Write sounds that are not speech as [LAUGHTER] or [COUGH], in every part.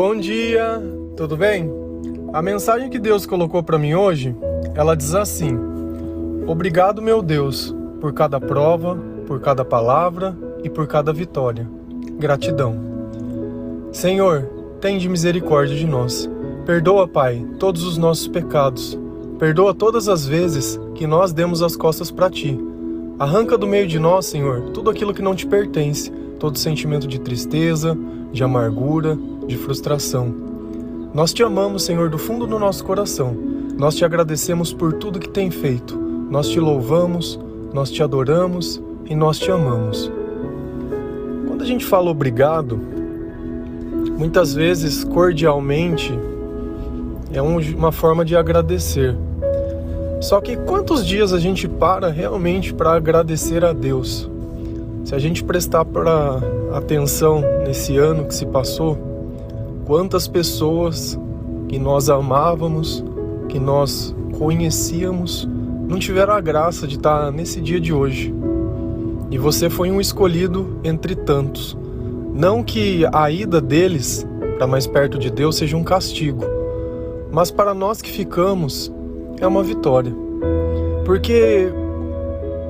Bom dia, tudo bem? A mensagem que Deus colocou para mim hoje, ela diz assim: Obrigado, meu Deus, por cada prova, por cada palavra e por cada vitória. Gratidão. Senhor, tende misericórdia de nós. Perdoa, Pai, todos os nossos pecados. Perdoa todas as vezes que nós demos as costas para ti. Arranca do meio de nós, Senhor, tudo aquilo que não te pertence, todo sentimento de tristeza, de amargura, de frustração. Nós te amamos, Senhor, do fundo do nosso coração. Nós te agradecemos por tudo que tem feito. Nós te louvamos, nós te adoramos e nós te amamos. Quando a gente fala obrigado, muitas vezes cordialmente é uma forma de agradecer. Só que quantos dias a gente para realmente para agradecer a Deus? Se a gente prestar para atenção nesse ano que se passou, quantas pessoas que nós amávamos, que nós conhecíamos, não tiveram a graça de estar nesse dia de hoje. E você foi um escolhido entre tantos. Não que a ida deles para mais perto de Deus seja um castigo, mas para nós que ficamos é uma vitória. Porque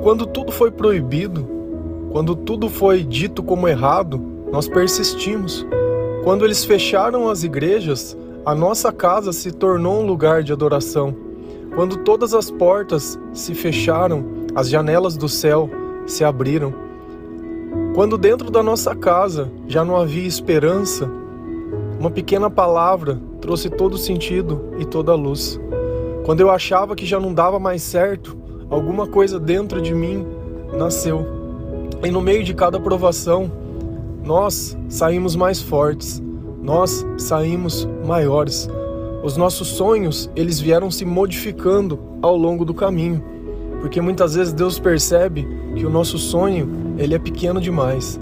quando tudo foi proibido, quando tudo foi dito como errado, nós persistimos. Quando eles fecharam as igrejas, a nossa casa se tornou um lugar de adoração. Quando todas as portas se fecharam, as janelas do céu se abriram. Quando dentro da nossa casa já não havia esperança, uma pequena palavra trouxe todo o sentido e toda a luz. Quando eu achava que já não dava mais certo, alguma coisa dentro de mim nasceu. E no meio de cada provação, nós saímos mais fortes, nós saímos maiores. Os nossos sonhos, eles vieram se modificando ao longo do caminho, porque muitas vezes Deus percebe que o nosso sonho, ele é pequeno demais.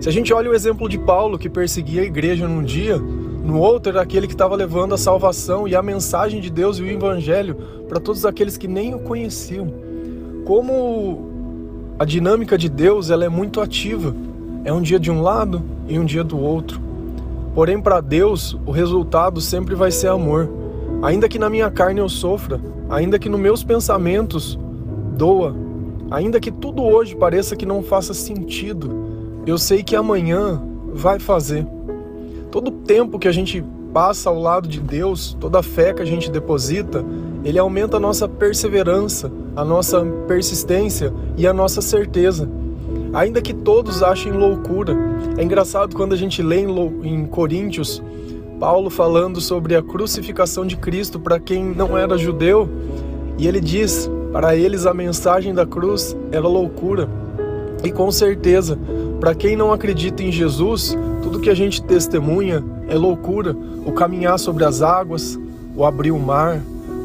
Se a gente olha o exemplo de Paulo, que perseguia a igreja num dia, no outro era aquele que estava levando a salvação e a mensagem de Deus e o evangelho para todos aqueles que nem o conheciam. Como a dinâmica de Deus ela é muito ativa. É um dia de um lado e um dia do outro. Porém, para Deus, o resultado sempre vai ser amor. Ainda que na minha carne eu sofra, ainda que nos meus pensamentos doa, ainda que tudo hoje pareça que não faça sentido, eu sei que amanhã vai fazer. Todo tempo que a gente passa ao lado de Deus, toda a fé que a gente deposita, ele aumenta a nossa perseverança, a nossa persistência e a nossa certeza. Ainda que todos achem loucura. É engraçado quando a gente lê em Coríntios Paulo falando sobre a crucificação de Cristo para quem não era judeu, e ele diz: para eles a mensagem da cruz era loucura. E com certeza, para quem não acredita em Jesus, tudo que a gente testemunha é loucura. O caminhar sobre as águas, o abrir o mar,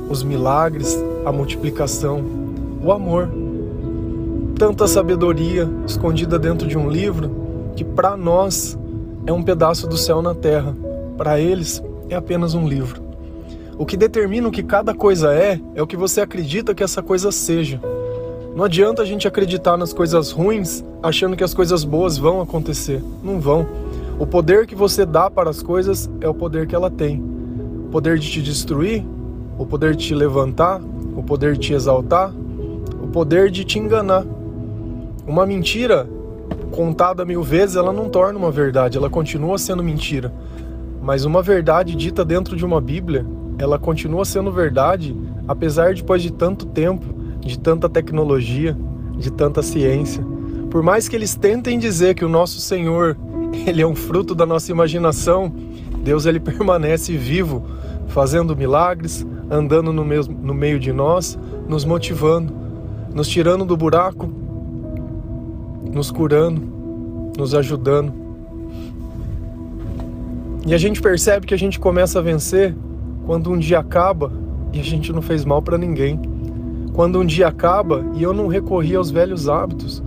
os milagres, a multiplicação, o amor. Tanta sabedoria escondida dentro de um livro que para nós é um pedaço do céu na terra, para eles é apenas um livro. O que determina o que cada coisa é, é o que você acredita que essa coisa seja. Não adianta a gente acreditar nas coisas ruins achando que as coisas boas vão acontecer. Não vão. O poder que você dá para as coisas é o poder que ela tem. O poder de te destruir, o poder de te levantar, o poder de te exaltar, o poder de te enganar. Uma mentira contada mil vezes, ela não torna uma verdade, ela continua sendo mentira. Mas uma verdade dita dentro de uma Bíblia, ela continua sendo verdade, apesar depois de tanto tempo, de tanta tecnologia, de tanta ciência. Por mais que eles tentem dizer que o nosso Senhor ele é um fruto da nossa imaginação. Deus ele [LAUGHS] permanece vivo, fazendo milagres, andando no, mesmo, no meio de nós, nos motivando, nos tirando do buraco, nos curando, nos ajudando. E a gente percebe que a gente começa a vencer quando um dia acaba e a gente não fez mal para ninguém. Quando um dia acaba e eu não recorri aos velhos hábitos.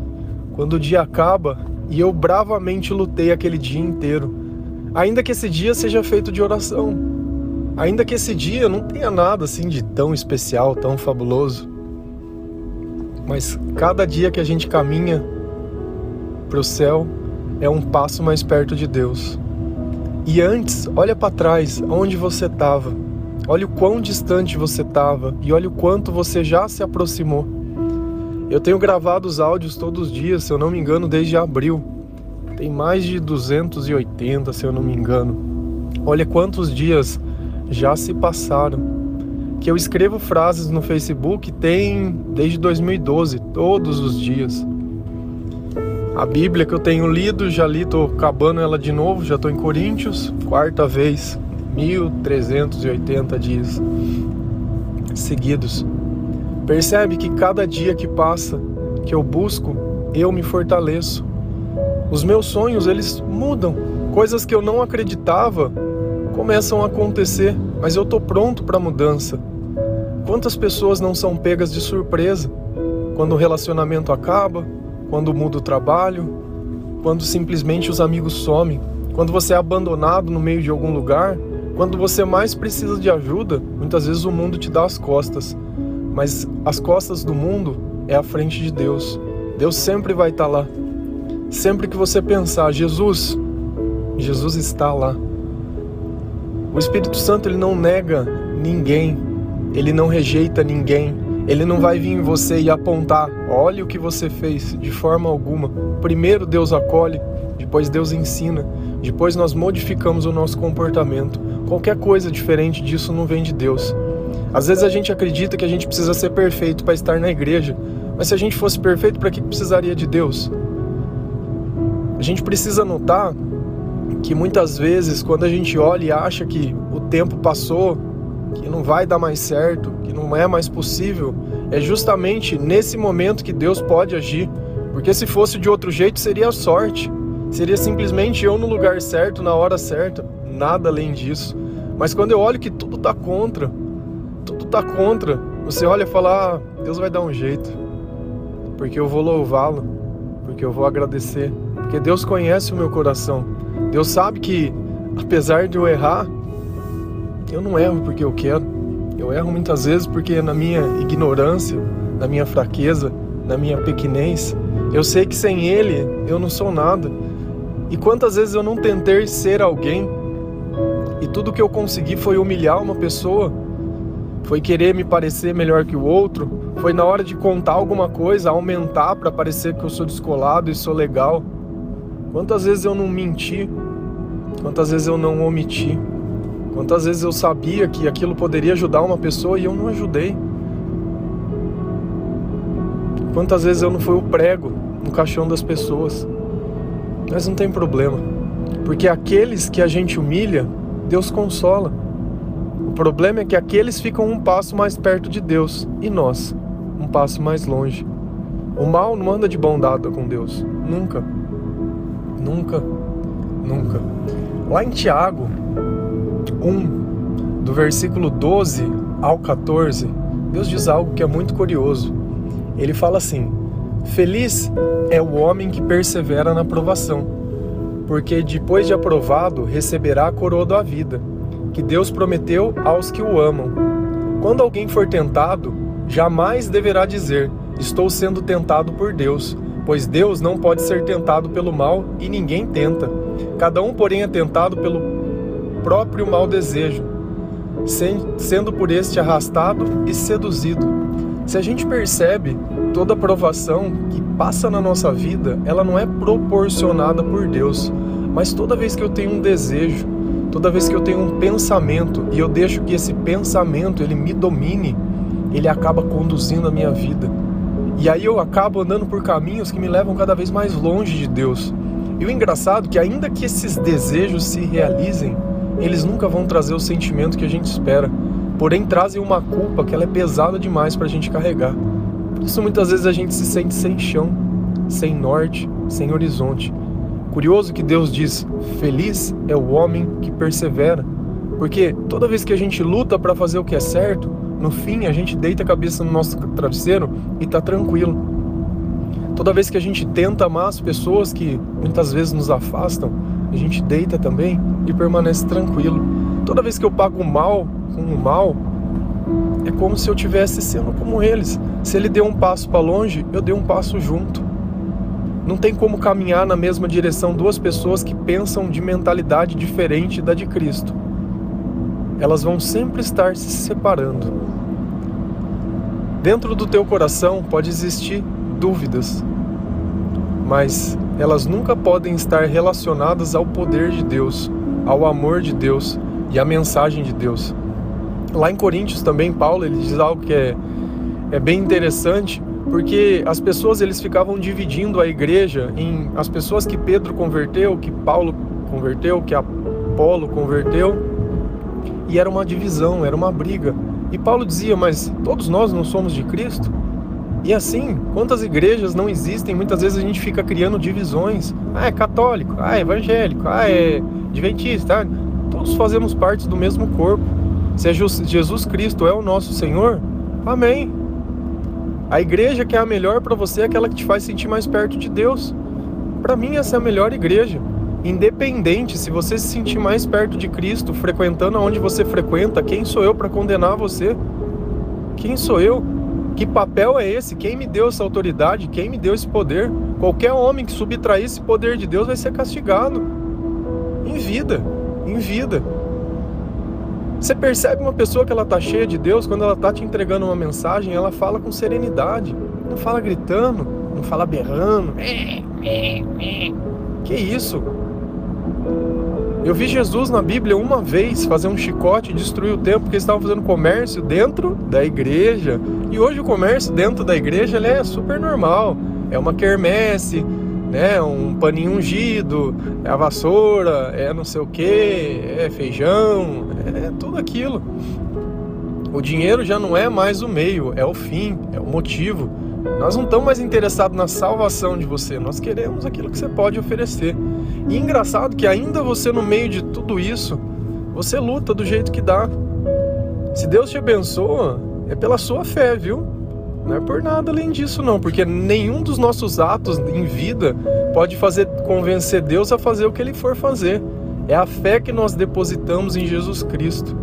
Quando o dia acaba e eu bravamente lutei aquele dia inteiro. Ainda que esse dia seja feito de oração. Ainda que esse dia não tenha nada assim de tão especial, tão fabuloso. Mas cada dia que a gente caminha para o céu é um passo mais perto de Deus. E antes, olha para trás, onde você estava. Olha o quão distante você estava e olha o quanto você já se aproximou. Eu tenho gravado os áudios todos os dias, se eu não me engano, desde abril. Tem mais de 280, se eu não me engano. Olha quantos dias já se passaram. Que eu escrevo frases no Facebook tem desde 2012, todos os dias. A Bíblia que eu tenho lido, já li, tô acabando ela de novo, já tô em Coríntios, quarta vez, 1380 dias seguidos. Percebe que cada dia que passa, que eu busco, eu me fortaleço. Os meus sonhos, eles mudam. Coisas que eu não acreditava começam a acontecer, mas eu tô pronto para mudança. Quantas pessoas não são pegas de surpresa quando o relacionamento acaba, quando muda o trabalho, quando simplesmente os amigos somem, quando você é abandonado no meio de algum lugar, quando você mais precisa de ajuda, muitas vezes o mundo te dá as costas, mas as costas do mundo é a frente de Deus. Deus sempre vai estar lá. Sempre que você pensar, Jesus, Jesus está lá. O Espírito Santo ele não nega ninguém, ele não rejeita ninguém, ele não vai vir em você e apontar, olhe o que você fez, de forma alguma. Primeiro Deus acolhe, depois Deus ensina, depois nós modificamos o nosso comportamento. Qualquer coisa diferente disso não vem de Deus. Às vezes a gente acredita que a gente precisa ser perfeito para estar na igreja, mas se a gente fosse perfeito, para que precisaria de Deus? A gente precisa notar que muitas vezes, quando a gente olha e acha que o tempo passou, que não vai dar mais certo, que não é mais possível, é justamente nesse momento que Deus pode agir. Porque se fosse de outro jeito, seria sorte. Seria simplesmente eu no lugar certo, na hora certa. Nada além disso. Mas quando eu olho que tudo está contra, tudo está contra, você olha e fala: ah, Deus vai dar um jeito. Porque eu vou louvá-lo, porque eu vou agradecer. Porque Deus conhece o meu coração. Deus sabe que, apesar de eu errar, eu não erro porque eu quero. Eu erro muitas vezes porque na minha ignorância, na minha fraqueza, na minha pequenez, eu sei que sem Ele eu não sou nada. E quantas vezes eu não tentei ser alguém e tudo que eu consegui foi humilhar uma pessoa, foi querer me parecer melhor que o outro, foi na hora de contar alguma coisa, aumentar para parecer que eu sou descolado e sou legal. Quantas vezes eu não menti, quantas vezes eu não omiti. Quantas vezes eu sabia que aquilo poderia ajudar uma pessoa e eu não ajudei? Quantas vezes eu não fui o prego no caixão das pessoas? Mas não tem problema, porque aqueles que a gente humilha, Deus consola. O problema é que aqueles ficam um passo mais perto de Deus e nós, um passo mais longe. O mal não anda de bom dado com Deus, nunca. Nunca, nunca. Lá em Tiago, 1, do versículo 12 ao 14, Deus diz algo que é muito curioso. Ele fala assim: Feliz é o homem que persevera na provação, porque depois de aprovado receberá a coroa da vida, que Deus prometeu aos que o amam. Quando alguém for tentado, jamais deverá dizer: Estou sendo tentado por Deus, pois Deus não pode ser tentado pelo mal e ninguém tenta. Cada um, porém, é tentado pelo próprio mau desejo, sendo por este arrastado e seduzido. Se a gente percebe, toda provação que passa na nossa vida, ela não é proporcionada por Deus, mas toda vez que eu tenho um desejo, toda vez que eu tenho um pensamento e eu deixo que esse pensamento ele me domine, ele acaba conduzindo a minha vida. E aí eu acabo andando por caminhos que me levam cada vez mais longe de Deus. E o engraçado é que ainda que esses desejos se realizem, eles nunca vão trazer o sentimento que a gente espera, porém trazem uma culpa que ela é pesada demais para a gente carregar. Por isso muitas vezes a gente se sente sem chão, sem norte, sem horizonte. Curioso que Deus diz: Feliz é o homem que persevera, porque toda vez que a gente luta para fazer o que é certo, no fim a gente deita a cabeça no nosso travesseiro e está tranquilo. Toda vez que a gente tenta amar as pessoas que muitas vezes nos afastam, a gente deita também e permanece tranquilo. Toda vez que eu pago mal com o mal, é como se eu tivesse sendo como eles. Se ele deu um passo para longe, eu dei um passo junto. Não tem como caminhar na mesma direção duas pessoas que pensam de mentalidade diferente da de Cristo. Elas vão sempre estar se separando. Dentro do teu coração pode existir dúvidas, mas elas nunca podem estar relacionadas ao poder de Deus, ao amor de Deus e à mensagem de Deus. Lá em Coríntios também Paulo ele diz algo que é, é bem interessante, porque as pessoas eles ficavam dividindo a igreja em as pessoas que Pedro converteu, que Paulo converteu, que Apolo converteu, e era uma divisão, era uma briga. E Paulo dizia: Mas todos nós não somos de Cristo? E assim, quantas igrejas não existem? Muitas vezes a gente fica criando divisões. Ah, é católico, ah, é evangélico, ah, é adventista. Todos fazemos parte do mesmo corpo. Se é Jesus Cristo é o nosso Senhor, amém. A igreja que é a melhor para você é aquela que te faz sentir mais perto de Deus. Para mim, essa é a melhor igreja. Independente se você se sentir mais perto de Cristo, frequentando aonde você frequenta, quem sou eu para condenar você? Quem sou eu? Que papel é esse? Quem me deu essa autoridade? Quem me deu esse poder? Qualquer homem que subtrair esse poder de Deus vai ser castigado. Em vida, em vida. Você percebe uma pessoa que ela tá cheia de Deus quando ela tá te entregando uma mensagem, ela fala com serenidade, não fala gritando, não fala berrando. Que isso? Eu vi Jesus na Bíblia uma vez fazer um chicote e destruir o templo porque eles estavam fazendo comércio dentro da igreja. E hoje o comércio dentro da igreja é super normal. É uma quermesse, né? Um paninho ungido, é a vassoura, é não sei o que, é feijão, é tudo aquilo. O dinheiro já não é mais o meio, é o fim, é o motivo. Nós não estamos mais interessados na salvação de você, nós queremos aquilo que você pode oferecer. E engraçado que ainda você no meio de tudo isso, você luta do jeito que dá. Se Deus te abençoa, é pela sua fé, viu? Não é por nada além disso, não, porque nenhum dos nossos atos em vida pode fazer convencer Deus a fazer o que Ele for fazer. É a fé que nós depositamos em Jesus Cristo.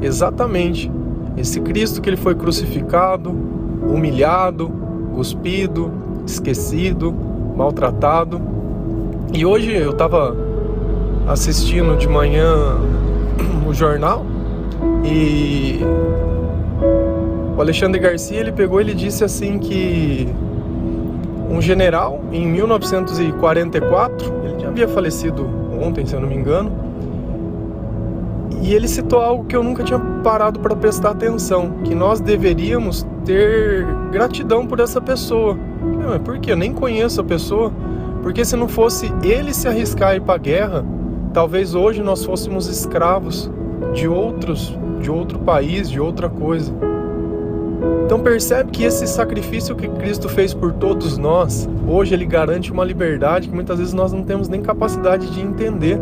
Exatamente. Esse Cristo que ele foi crucificado, humilhado, cuspido, esquecido, maltratado. E hoje eu estava assistindo de manhã [CLEARS THROAT] o jornal e o Alexandre Garcia ele pegou ele disse assim que um general em 1944 ele já havia falecido ontem se eu não me engano e ele citou algo que eu nunca tinha parado para prestar atenção que nós deveríamos ter gratidão por essa pessoa. Não, por que eu nem conheço a pessoa. Porque se não fosse ele se arriscar a ir para a guerra talvez hoje nós fôssemos escravos de outros de outro país de outra coisa. Então percebe que esse sacrifício que Cristo fez por todos nós, hoje ele garante uma liberdade que muitas vezes nós não temos nem capacidade de entender.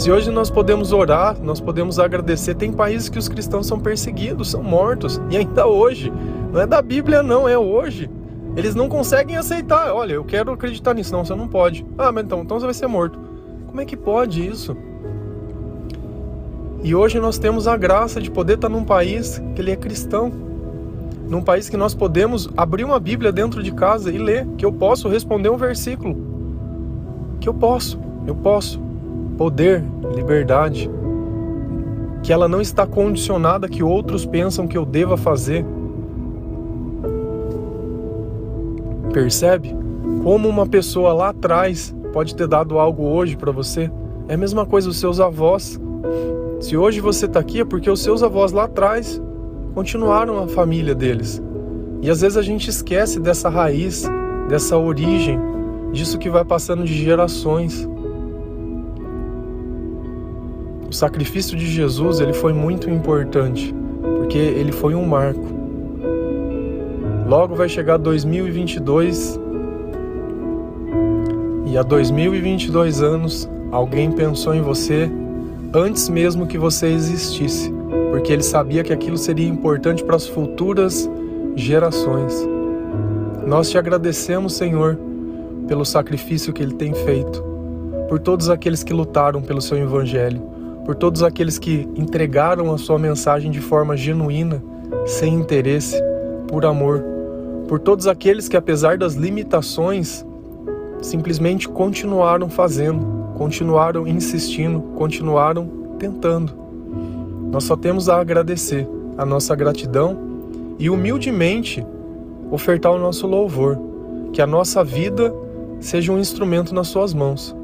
Se hoje nós podemos orar, nós podemos agradecer, tem países que os cristãos são perseguidos, são mortos, e ainda hoje, não é da Bíblia não, é hoje. Eles não conseguem aceitar, olha, eu quero acreditar nisso, não, você não pode. Ah, mas então, então você vai ser morto. Como é que pode isso? E hoje nós temos a graça de poder estar num país que ele é cristão num país que nós podemos abrir uma Bíblia dentro de casa e ler, que eu posso responder um versículo. Que eu posso, eu posso. Poder, liberdade. Que ela não está condicionada que outros pensam que eu deva fazer. Percebe? Como uma pessoa lá atrás pode ter dado algo hoje para você. É a mesma coisa os seus avós. Se hoje você está aqui é porque os seus avós lá atrás continuaram a família deles. E às vezes a gente esquece dessa raiz, dessa origem, disso que vai passando de gerações. O sacrifício de Jesus, ele foi muito importante, porque ele foi um marco. Logo vai chegar 2022 e há 2022 anos alguém pensou em você antes mesmo que você existisse porque ele sabia que aquilo seria importante para as futuras gerações. Nós te agradecemos, Senhor, pelo sacrifício que ele tem feito, por todos aqueles que lutaram pelo seu evangelho, por todos aqueles que entregaram a sua mensagem de forma genuína, sem interesse, por amor, por todos aqueles que, apesar das limitações, simplesmente continuaram fazendo, continuaram insistindo, continuaram tentando. Nós só temos a agradecer a nossa gratidão e humildemente ofertar o nosso louvor, que a nossa vida seja um instrumento nas suas mãos.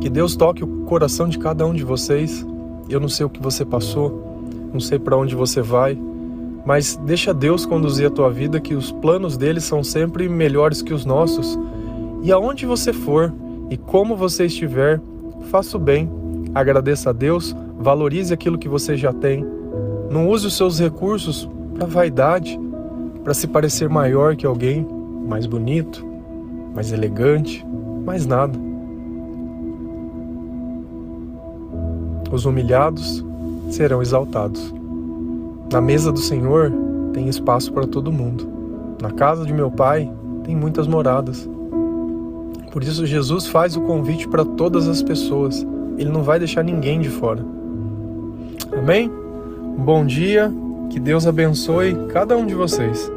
Que Deus toque o coração de cada um de vocês. Eu não sei o que você passou, não sei para onde você vai, mas deixa Deus conduzir a tua vida, que os planos dele são sempre melhores que os nossos. E aonde você for e como você estiver, faça o bem, agradeça a Deus, valorize aquilo que você já tem. Não use os seus recursos para vaidade, para se parecer maior que alguém, mais bonito, mais elegante, mais nada. Os humilhados serão exaltados. Na mesa do Senhor tem espaço para todo mundo. Na casa de meu Pai tem muitas moradas. Por isso, Jesus faz o convite para todas as pessoas. Ele não vai deixar ninguém de fora. Amém? bom dia, que Deus abençoe cada um de vocês.